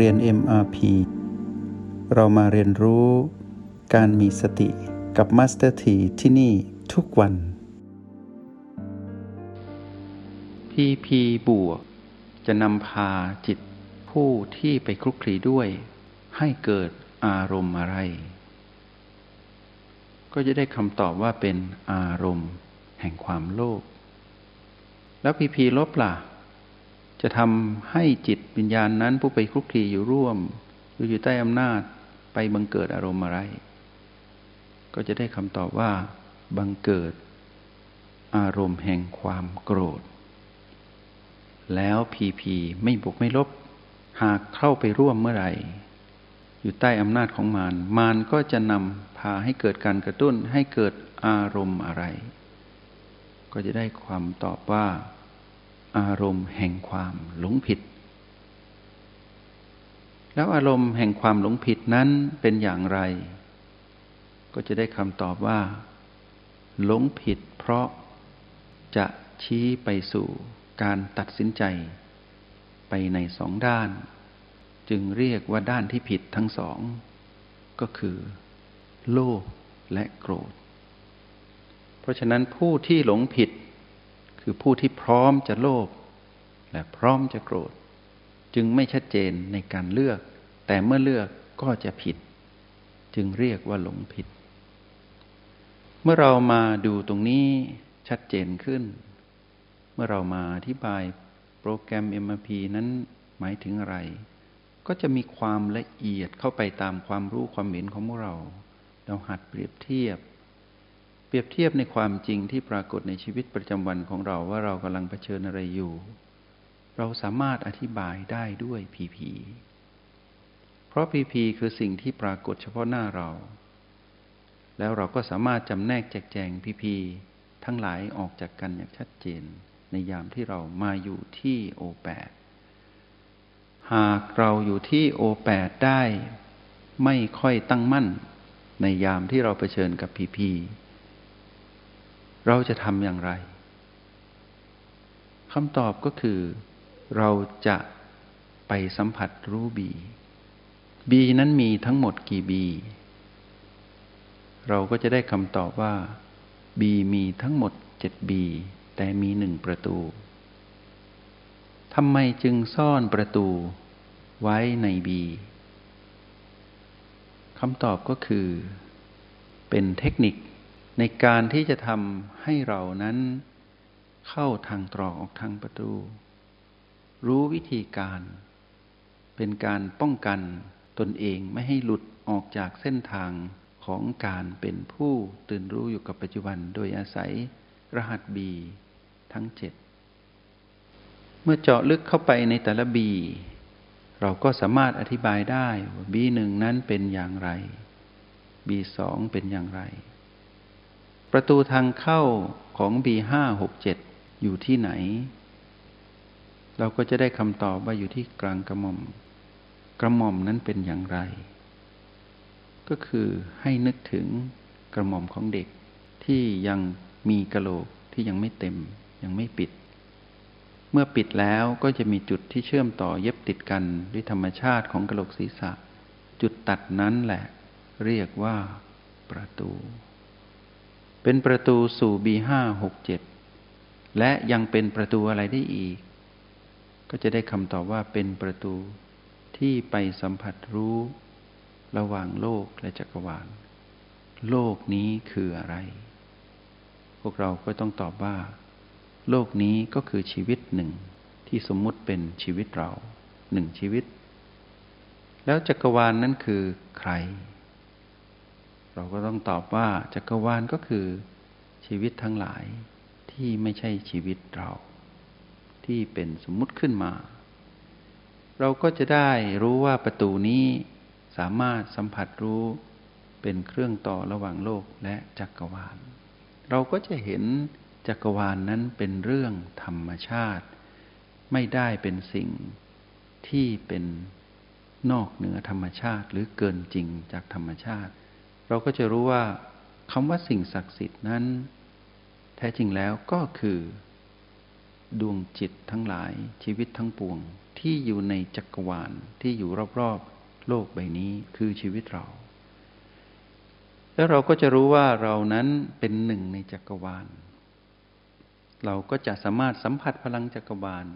เรียน MRP เรามาเรียนรู้การมีสติกับ Master T ที่ที่นี่ทุกวัน PP บวก จะนำพาจิตผู้ที่ไปคลุกคลีด้วย ให้เกิดอารมณ์อะไร ก็จะได้คำตอบว่าเป็นอารมณ์แห่งความโลภแล้วพีพีลบล่ะ จะทำให้จิตวิญญาณนั้นผู้ไปคลุกคลีอยู่ร่วมออยู่ใต้อำนาจไปบังเกิดอารมณ์อะไร ก็จะได้คำตอบว่า บังเกิด อารมณ์แห่งความโกรธ แล้วพีพีไม่บวกไม่ลบ หากเข้าไปร่วมเมื่อไหร่ อยู่ใต้อำนาจของมารมารก็จะนำพาให้เกิดการกระตุ้นให้เกิดอารมณ์อะไร ก็จะได้ความตอบว่า อารมณ์แห่งความหลงผิด แล้วอารมณ์แห่งความหลงผิดนั้นเป็นอย่างไร ก็จะได้คำตอบว่า หลงผิดเพราะจะชี้ไปสู่การตัดสินใจ ไปในสองด้าน จึงเรียกว่าด้านที่ผิดทั้งสอง ก็คือ โลภและโกรธ เพราะฉะนั้นผู้ที่หลงผิด คือผู้ที่พร้อมจะโลภและพร้อมจะโกรธ จึงไม่ชัดเจนในการเลือก แต่เมื่อเลือกก็จะผิด จึงเรียกว่าหลงผิด เมื่อเรามาดูตรงนี้ชัดเจนขึ้น เมื่อเรามาอธิบายโปรแกรม MRP นั้นหมายถึงอะไร ก็จะมีความละเอียดเข้าไปตามความรู้ความเห็นของพวกเรา เราหัดเปรียบเทียบ รียบเทียบในความจริงที่ปรากฏในชีวิตประจำวันของเราว่าเรากำลังเผชิญอะไรอยู่ เราสามารถอธิบายได้ด้วยพีพีเพราะพีพีคือสิ่งที่ปรากฏเฉพาะหน้าเรา แล้วเราก็สามารถจำแนกแจกแจงพีพีทั้งหลายออกจากกันอย่างชัดเจน ในยามที่เรามาอยู่ที่โอแปดหากเราอยู่ที่โอแปดได้ ไม่ค่อยตั้งมั่น ในยามที่เราเผชิญกับพีพี เราจะทำอย่างไรคำตอบก็คือ เราจะไปสัมผัสรู้บี บีนั้นมีทั้งหมดกี่บี เราก็จะได้คำตอบว่าบีมีทั้งหมดเจ็ดบีแต่มีหนึ่งประตูทำไมจึงซ่อนประตูไว้ในบีคำตอบก็คือ เป็นเทคนิค ในการที่จะทำให้เรานั้นเข้าทางตรอกออกทางประตู รู้วิธีการ เป็นการป้องกันตนเองไม่ให้หลุดออกจากเส้นทางของการเป็นผู้ตื่นรู้อยู่กับปัจจุบัน โดยอาศัยรหัสบีทั้งเจ็ดเมื่อเจาะลึกเข้าไปในแต่ละบีเราก็สามารถอธิบายได้ว่าบีหนึ่งนั้นเป็นอย่างไรบีสองเป็นอย่างไร ประตูทางเข้าของบีห้าหกเจ็ดอยู่ที่ไหน เราก็จะได้คำตอบว่าอยู่ที่กลางกระหม่อม กระหม่อมนั้นเป็นอย่างไร ก็คือให้นึกถึงกระหม่อมของเด็กที่ยังมีกระโหลกที่ยังไม่เต็มยังไม่ปิด เมื่อปิดแล้วก็จะมีจุดที่เชื่อมต่อเย็บติดกันด้วยธรรมชาติของกระโหลกศีรษะ จุดตัดนั้นแหละ เรียกว่าประตู เป็นประตูสู่บีห้าหกเจ็ดและยังเป็นประตูอะไรได้อีก ก็จะได้คำตอบว่าเป็นประตูที่ไปสัมผัสรู้ระหว่างโลกและจักรวาล โลกนี้คืออะไร พวกเราก็ต้องตอบว่า โลกนี้ก็คือชีวิตหนึ่ง ที่สมมุติเป็นชีวิตเราหนึ่งชีวิต แล้วจักรวาลนนั้นคือใคร เราก็ต้องตอบว่าจักรวาลก็คือชีวิตทั้งหลายที่ไม่ใช่ชีวิตเรา ที่เป็นสมมุติขึ้นมา เราก็จะได้รู้ว่าประตูนี้สามารถสัมผัสรู้เป็นเครื่องต่อระหว่างโลกและจักรวาล เราก็จะเห็นจักรวาลนนั้นเป็นเรื่องธรรมชาติ ไม่ได้เป็นสิ่งที่เป็นนอกเหนือธรรมชาติหรือเกินจริงจากธรรมชาติ เราก็จะรู้ว่าคำว่าสิ่งศักดิ์สิทธิ์นั้น แท้จริงแล้วก็คือ ดวงจิตทั้งหลายชีวิตทั้งปวง ที่อยู่ในจักรวาลที่อยู่รอบๆ โลกใบนี้คือชีวิตเรา แล้วเราก็จะรู้ว่าเรานั้นเป็นหนึ่งในจักรวาล เราก็จะสามารถสัมผัสพลังจักรวาล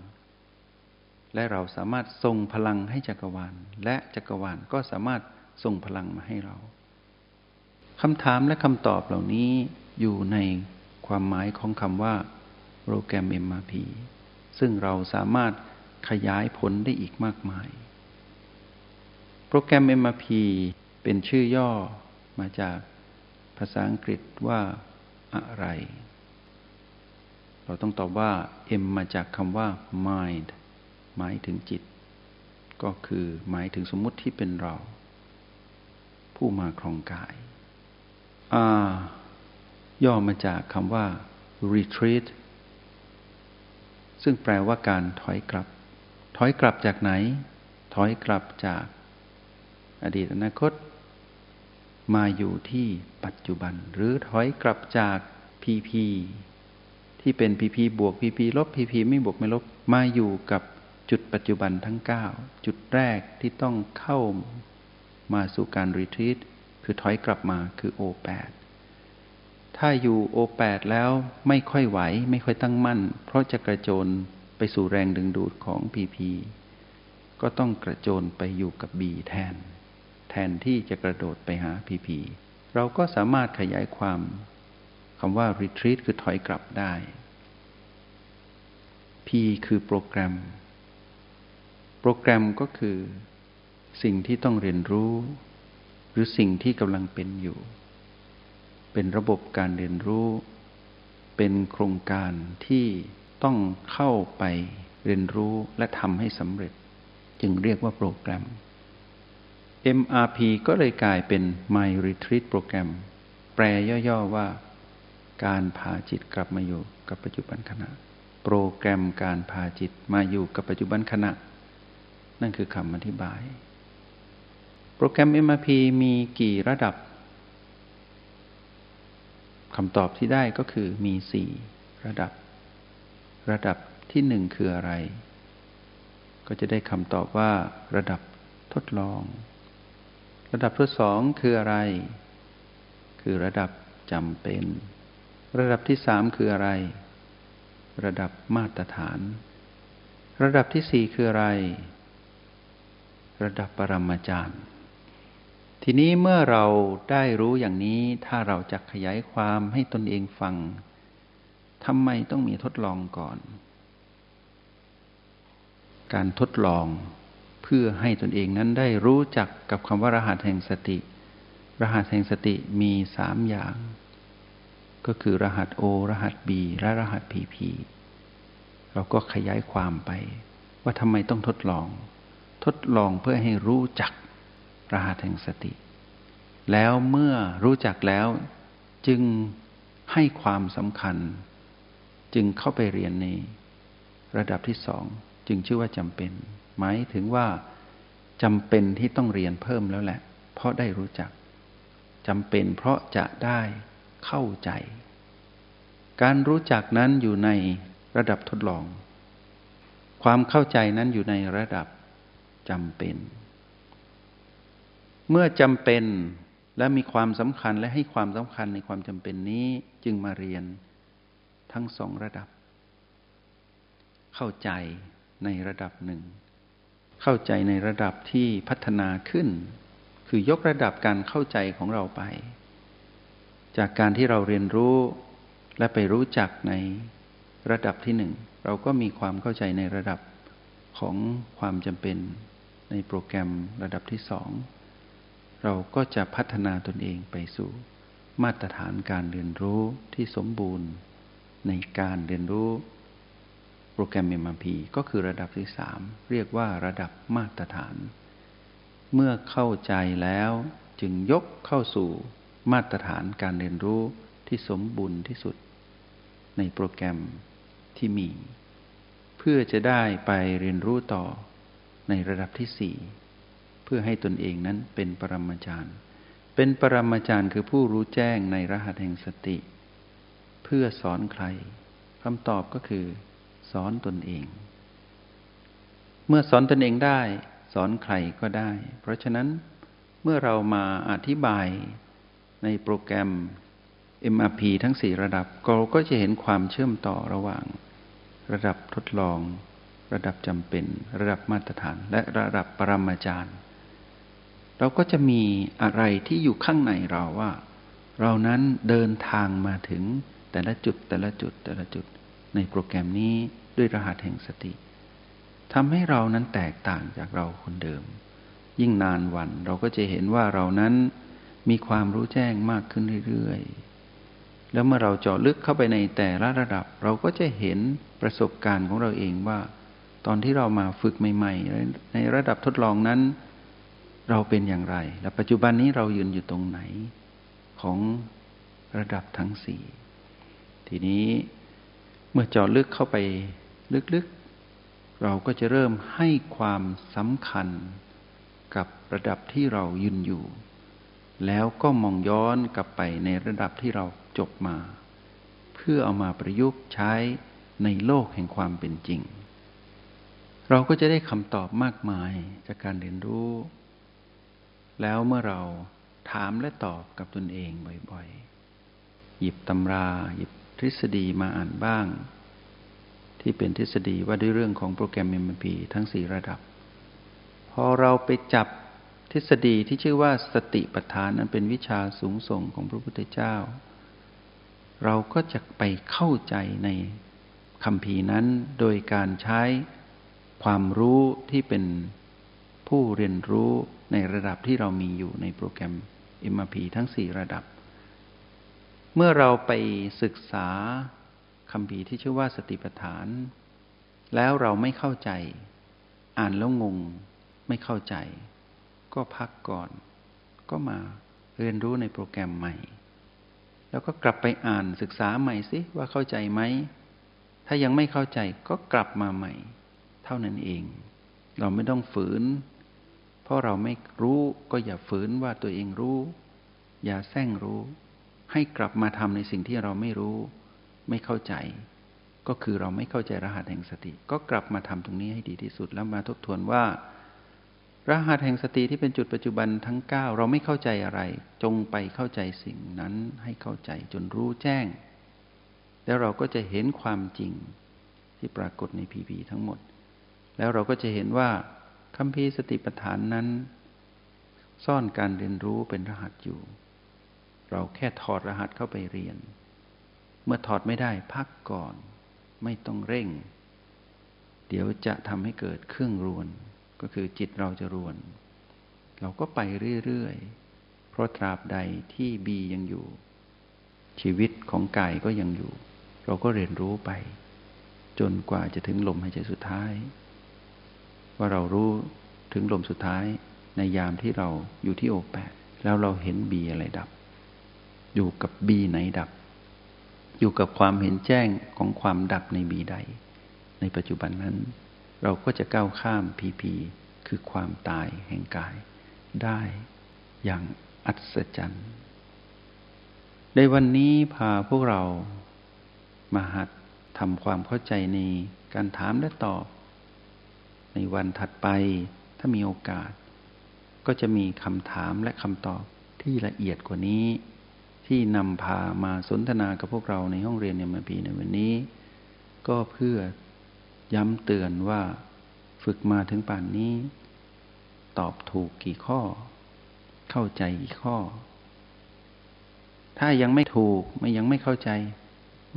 และเราสามารถส่งพลังให้จักรวาล และจักรวาลก็สามารถส่งพลังมาให้เรา คำถามและคำตอบเหล่านี้อยู่ในความหมายของคำว่าโปรแกรม MRP ซึ่งเราสามารถขยายผลได้อีกมากมาย โปรแกรม MRP เป็นชื่อย่อมาจากภาษาอังกฤษว่าอะไร เราต้องตอบว่า M มาจากคำว่า mind หมายถึงจิต ก็คือหมายถึงสมมุติที่เป็นเรา ผู้มาครองกาย R ย่อมาจากคำว่า retreat ซึ่งแปลว่าการถอยกลับ ถอยกลับจากไหน ถอยกลับจาก อดีตอนาคต มาอยู่ที่ปัจจุบัน หรือถอยกลับจาก PP ที่เป็น PP บวก PP ลบ PP ไม่บวกไม่ลบ มาอยู่กับจุดปัจจุบันทั้ง 9 จุดแรกที่ต้องเข้ามาสู่การรีทรีต คือถอยกลับมาคือ O8 ถ้าอยู่ O8 แปดแล้วไม่ค่อยไหว ไม่ค่อยตั้งมั่น เพราะจะกระโจนไปสู่แรงดึงดูดของ PP ก็ต้องกระโจนไปอยู่กับ B แทน แทนที่จะกระโดดไปหา PP เราก็สามารถขยายความคำว่า retreat คือถอยกลับได้ P คือโปรแกรม โปรแกรมก็คือ สิ่งที่ต้องเรียนรู้ รือสิ่งที่กำลังเป็นอยู่ เป็นระบบการเรียนรู้ เป็นโครงการที่ต้องเข้าไปเรียนรู้และทำให้สำเร็จ จึงเรียกว่าโปรแกรม MRP ก็เลยกลายเป็น My Retreat Program แปลย่อๆว่า การพาจิตกลับมาอยู่กับปัจจุบันขณะ โปรแกรมการพาจิตมาอยู่กับปัจจุบันขณะ นั่นคือคำอธิบาย โปรแกรม MRP มีกี่ระดับคำตอบที่ได้ก็คือมีสี่ระดับ ระดับที่หนึ่งคืออะไร ก็จะได้คำตอบว่า ระดับทดลอง ระดับทดสองคืออะไร คือระดับจำเป็น ระดับที่สามคืออะไร ระดับมาตรฐาน ระดับที่สี่คืออะไร ระดับปรมาจารย์ ทีนี้เมื่อเราได้รู้อย่างนี้ถ้าเราจะขยายความให้ตนเองฟังทำไมต้องมีทดลองก่อน การทดลองเพื่อให้ตนเองนั้นได้รู้จักกับคำว่ารหัสแห่งสติ รหัสแห่งสติมีสามอย่าง ก็คือรหัส O รหัส B และรหัส PP เราก็ขยายความไป ว่าทำไมต้องทดลอง ทดลองเพื่อให้รู้จัก รหัสแห่งสติ แล้วเมื่อรู้จักแล้วจึงให้ความสำคัญ จึงเข้าไปเรียนในระดับที่สองจึงชื่อว่าจำเป็น หมายถึงว่าจำเป็นที่ต้องเรียนเพิ่มแล้วแหละ เพราะได้รู้จักจำเป็นเพราะจะได้เข้าใจ การรู้จักนั้นอยู่ในระดับทดลอง ความเข้าใจนั้นอยู่ในระดับจำเป็น เมื่อจำเป็นและมีความสำคัญและให้ความสำคัญในความจำเป็นนี้จึงมาเรียนทั้งสองระดับ เข้าใจในระดับหนึ่ง เข้าใจในระดับที่พัฒนาขึ้น คือยกระดับการเข้าใจของเราไป จากการที่เราเรียนรู้และไปรู้จักในระดับที่หนึ่ง เราก็มีความเข้าใจในระดับของความจำเป็นในโปรแกรมระดับที่สอง เราก็จะพัฒนาตนเองไปสู่มาตรฐานการเรียนรู้ที่สมบูรณ์ในการเรียนรู้โปรแกรม MRP ก็คือระดับที่สามเรียกว่าระดับมาตรฐาน เมื่อเข้าใจแล้วจึงยกเข้าสู่มาตรฐานการเรียนรู้ที่สมบูรณ์ที่สุด ในโปรแกรมที่มี เพื่อจะได้ไปเรียนรู้ต่อในระดับที่สี่ พื่อให้ตนเองนั้นเป็นปรมาจารย์ เป็นปรมาจารย์คือผู้รู้แจ้งในรหัสแห่งสติ เพื่อสอนใครคำตอบก็คือ สอนตนเอง เมื่อสอนตนเองได้ สอนใครก็ได้ เพราะฉะนั้นเมื่อเรามาอธิบายในโปรแกรม MRP ทั้ง 4 ระดับเราก็จะเห็นความเชื่อมต่อระหว่าง ระดับทดลอง ระดับจำเป็น ระดับมาตรฐาน และระดับปรมาจารย์ เราก็จะมีอะไรที่อยู่ข้างในเราว่า เรานั้นเดินทางมาถึงแต่ละจุดแต่ละจุดแต่ละจุดในโปรแกรมนี้ด้วยรหัสแห่งสติทำให้เรานั้นแตกต่างจากเราคนเดิม ยิ่งนานวันเราก็จะเห็นว่าเรานั้นมีความรู้แจ้งมากขึ้นเรื่อยๆ แล้วเมื่อเราเจาะลึกเข้าไปในแต่ละระดับ เราก็จะเห็นประสบการณ์ของเราเองว่า ตอนที่เรามาฝึกใหม่ ๆ ในระดับทดลองนั้น เราเป็นอย่างไร และปัจจุบันนี้เรายืนอยู่ตรงไหนของระดับทั้งสี่ ทีนี้เมื่อเจาะลึกเข้าไปลึกๆ เราก็จะเริ่มให้ความสำคัญกับระดับที่เรายืนอยู่ แล้วก็มองย้อนกลับไปในระดับที่เราจบมา เพื่อเอามาประยุกต์ใช้ในโลกแห่งความเป็นจริง เราก็จะได้คำตอบมากมายจากการเรียนรู้ แล้วเมื่อเราถามและตอบกับตนเองบ่อยๆ หยิบตำรา หยิบทฤษฎีมาอ่านบ้าง ที่เป็นทฤษฎีว่าด้วยเรื่องของโปรแกรม MP ทั้งสี่ระดับ พอเราไปจับทฤษฎีที่ชื่อว่าสติปัฏฐานนั้นเป็นวิชาสูงส่งของพระพุทธเจ้า เราก็จะไปเข้าใจในคำพีนั้นโดยการใช้ความรู้ที่เป็นผู้เรียนรู้ ในระดับที่เรามีอยู่ในโปรแกรม MRP ทั้ง 4 ระดับ เมื่อเราไปศึกษาคำพีที่ชื่อว่าสติปัฏฐาน แล้วเราไม่เข้าใจ อ่านแล้วงง ไม่เข้าใจ ก็พักก่อน ก็มาเรียนรู้ในโปรแกรมใหม่ แล้วก็กลับไปอ่านศึกษาใหม่สิว่าเข้าใจไหม ถ้ายังไม่เข้าใจก็กลับมาใหม่ เท่านั้นเอง เราไม่ต้องฝืน เพราะเราไม่รู้ก็อย่าฝืนว่าตัวเองรู้ อย่าแซงรู้ ให้กลับมาทำในสิ่งที่เราไม่รู้ ไม่เข้าใจ ก็คือเราไม่เข้าใจรหัสแห่งสติ ก็กลับมาทำตรงนี้ให้ดีที่สุดแล้วมาทบทวนว่า รหัสแห่งสติที่เป็นจุดปัจจุบันทั้ง 9 เราไม่เข้าใจอะไร จงไปเข้าใจสิ่งนั้นให้เข้าใจจนรู้แจ้ง แล้วเราก็จะเห็นความจริงที่ปรากฏในพีพีทั้งหมด แล้วเราก็จะเห็นว่า คำพีสติปัฏฐานนั้น ซ่อนการเรียนรู้เป็นรหัสอยู่ เราแค่ถอดรหัสเข้าไปเรียน เมื่อถอดไม่ได้พักก่อน ไม่ต้องเร่ง เดี๋ยวจะทำให้เกิดเครื่องรวน ก็คือจิตเราจะรวน เราก็ไปเรื่อยๆ เพราะตราบใดที่บียังอยู่ ชีวิตของกายก็ยังอยู่ เราก็เรียนรู้ไป จนกว่าจะถึงลมหายใจสุดท้าย ว่าเรารู้ถึงลมสุดท้ายในยามที่เราอยู่ที่โอแปดแล้วเราเห็นบีอะไรดับ อยู่กับบีไหนดับ อยู่กับความเห็นแจ้งของความดับในบีใด ในปัจจุบันนั้น เราก็จะก้าวข้ามพีพีคือความตายแห่งกาย ได้อย่างอัศจรรย์ ในวันนี้พาพวกเรามาหัดทำความเข้าใจในการถามและตอบ ในวันถัดไปถ้ามีโอกาส ก็จะมีคำถามและคำตอบที่ละเอียดกว่านี้ ที่นำพามาสนทนากับพวกเราในห้องเรียนเอ็มพีในวันนี้ ก็เพื่อย้ำเตือนว่าฝึกมาถึงป่านนี้ ตอบถูกกี่ข้อ เข้าใจกี่ข้อ ถ้ายังไม่ถูกไม่ยังไม่เข้าใจ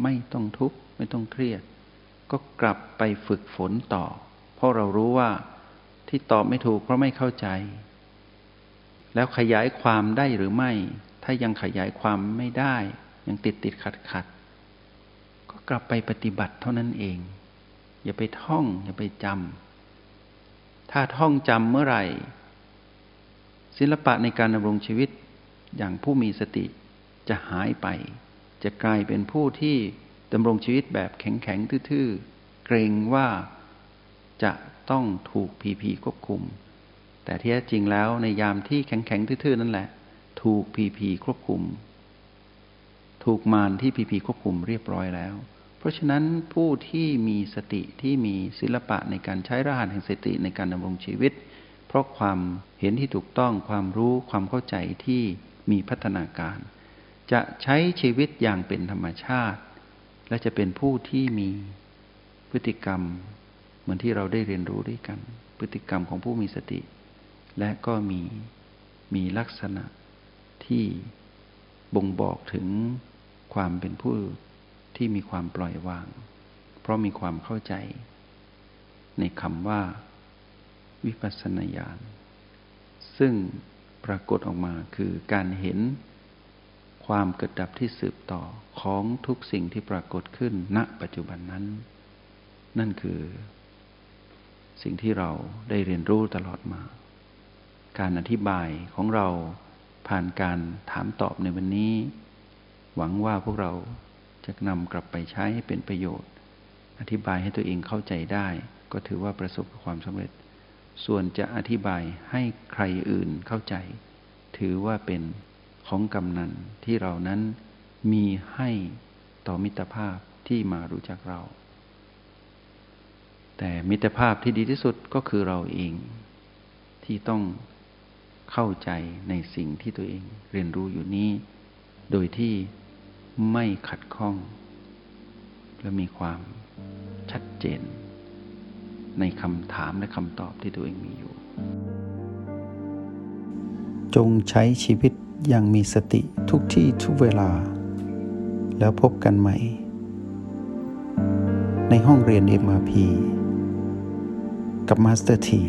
ไม่ต้องทุกข์ไม่ต้องเครียด ก็กลับไปฝึกฝนต่อ ราะเรารู้ว่าที่ตอบไม่ถูกเพราะไม่เข้าใจ แล้วขยายความได้หรือไม่ ถ้ายังขยายความไม่ได้ ยังติดติดขัดขัดก็กลับไปปฏิบัติเท่านั้นเอง อย่าไปท่อง อย่าไปจำถ้าท่องจำเมื่อไหร่ ศิลปะในการดำรงชีวิตอย่างผู้มีสติจะหายไป จะกลายเป็นผู้ที่ดำรงชีวิตแบบแข็งๆทื่อๆ เกรงว่า จะต้องถูกพีพีควบคุม แต่ที่จริงแล้วในยามที่แข็งๆทื่อๆนั่นแหละ ถูกพีพีควบคุม ถูกมารที่พีพีควบคุมเรียบร้อยแล้ว เพราะฉะนั้นผู้ที่มีสติที่มีศิลปะในการใช้รหัสแห่งสติในการดำรงชีวิต เพราะความเห็นที่ถูกต้องความรู้ความเข้าใจที่มีพัฒนาการ จะใช้ชีวิตอย่างเป็นธรรมชาติ และจะเป็นผู้ที่มีพฤติกรรม เหมือนที่เราได้เรียนรู้ด้วยกัน พฤติกรรมของผู้มีสติ และก็มีมีลักษณะที่บ่งบอกถึงความเป็นผู้ที่มีความปล่อยวาง เพราะมีความเข้าใจ ในคำว่า วิปัสสนาญาณซึ่งปรากฏออกมาคือการเห็นความเกิดดับที่สืบต่อของทุกสิ่งที่ปรากฏขึ้นณปัจจุบันนั้น นั่นคือ สิ่งที่เราได้เรียนรู้ตลอดมา การอธิบายของเราผ่านการถามตอบในวันนี้ หวังว่าพวกเราจะนำกลับไปใช้ให้เป็นประโยชน์ อธิบายให้ตัวเองเข้าใจได้ ก็ถือว่าประสบความสำเร็จ ส่วนจะอธิบายให้ใครอื่นเข้าใจ ถือว่าเป็นของกำนันที่เรานั้นมีให้ต่อมิตรภาพที่มารู้จักเรา แต่มิตรภาพที่ดีที่สุดก็คือเราเองที่ต้องเข้าใจในสิ่งที่ตัวเองเรียนรู้อยู่นี้ โดยที่ไม่ขัดข้อง และมีความชัดเจน ในคำถามและคำตอบที่ตัวเองมีอยู่ จงใช้ชีวิตอย่างมีสติทุกที่ทุกเวลา แล้วพบกันใหม่ ในห้องเรียน MRP กับ Master T